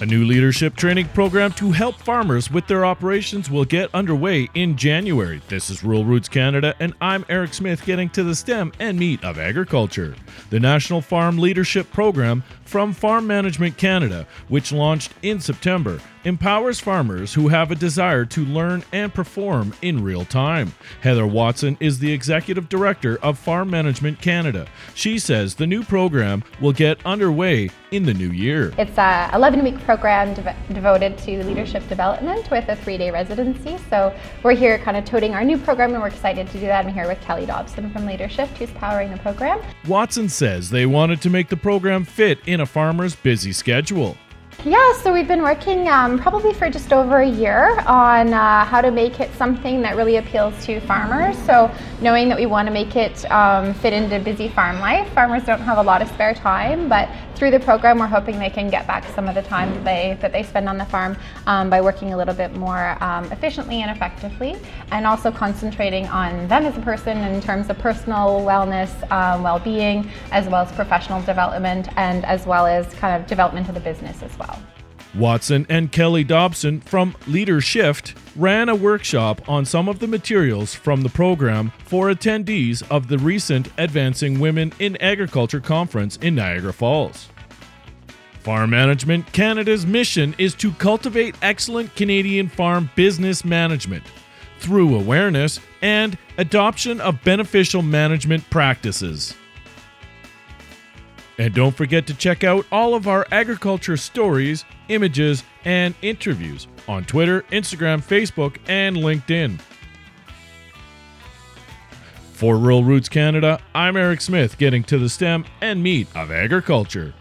A new leadership training program to help farmers with their operations will get underway in January. This is Rural Roots Canada, and I'm Eric Smith getting to the stem and meat of agriculture. The National Farm Leadership Program from Farm Management Canada, which launched in September, empowers farmers who have a desire to learn and perform in real time. Heather Watson is the executive director of Farm Management Canada. She says the new program will get underway in the new year. It's a 11 week program dev- devoted to leadership development with a three day residency. So we're here kind of toting our new program and we're excited to do that. I'm here with Kelly Dobson from Leader Shift, who's powering the program. Watson says they wanted to make the program fit in a farmer's busy schedule. Yeah, so we've been working um, probably for just over a year on uh, how to make it something that really appeals to farmers. So, knowing that we want to make it um, fit into busy farm life, farmers don't have a lot of spare time, but through the program, we're hoping they can get back some of the time that they that they spend on the farm um, by working a little bit more um, efficiently and effectively, and also concentrating on them as a person in terms of personal wellness, um, well-being, as well as professional development, and as well as kind of development of the business as well. Watson and Kelly Dobson from Leader Shift ran a workshop on some of the materials from the program for attendees of the recent Advancing Women in Agriculture conference in Niagara Falls. Farm Management Canada's mission is to cultivate excellent Canadian farm business management through awareness and adoption of beneficial management practices. And don't forget to check out all of our agriculture stories, images, and interviews on Twitter, Instagram, Facebook, and LinkedIn. For Rural Roots Canada, I'm Eric Smith, getting to the stem and meat of agriculture.